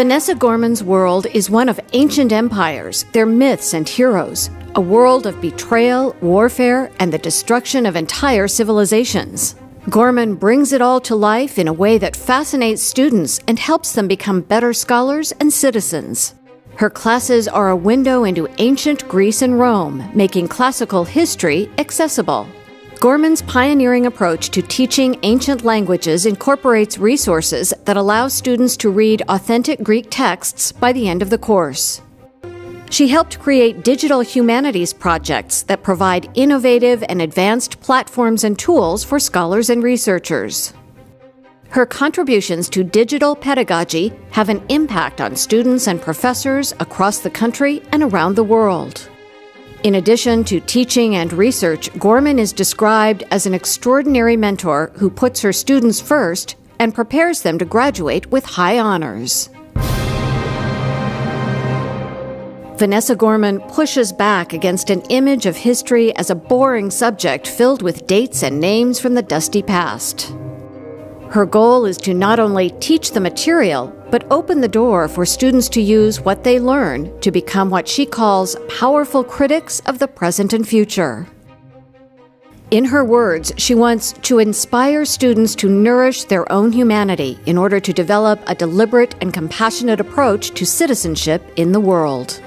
Vanessa Gorman's world is one of ancient empires, their myths and heroes, a world of betrayal, warfare, and the destruction of entire civilizations. Gorman brings it all to life in a way that fascinates students and helps them become better scholars and citizens. Her classes are a window into ancient Greece and Rome, making classical history accessible. Gorman's pioneering approach to teaching ancient languages incorporates resources that allow students to read authentic Greek texts by the end of the course. She helped create digital humanities projects that provide innovative and advanced platforms and tools for scholars and researchers. Her contributions to digital pedagogy have an impact on students and professors across the country and around the world. In addition to teaching and research, Gorman is described as an extraordinary mentor who puts her students first and prepares them to graduate with high honors. Vanessa Gorman pushes back against an image of history as a boring subject filled with dates and names from the dusty past. Her goal is to not only teach the material, but open the door for students to use what they learn to become what she calls powerful critics of the present and future. In her words, she wants to inspire students to nourish their own humanity in order to develop a deliberate and compassionate approach to citizenship in the world.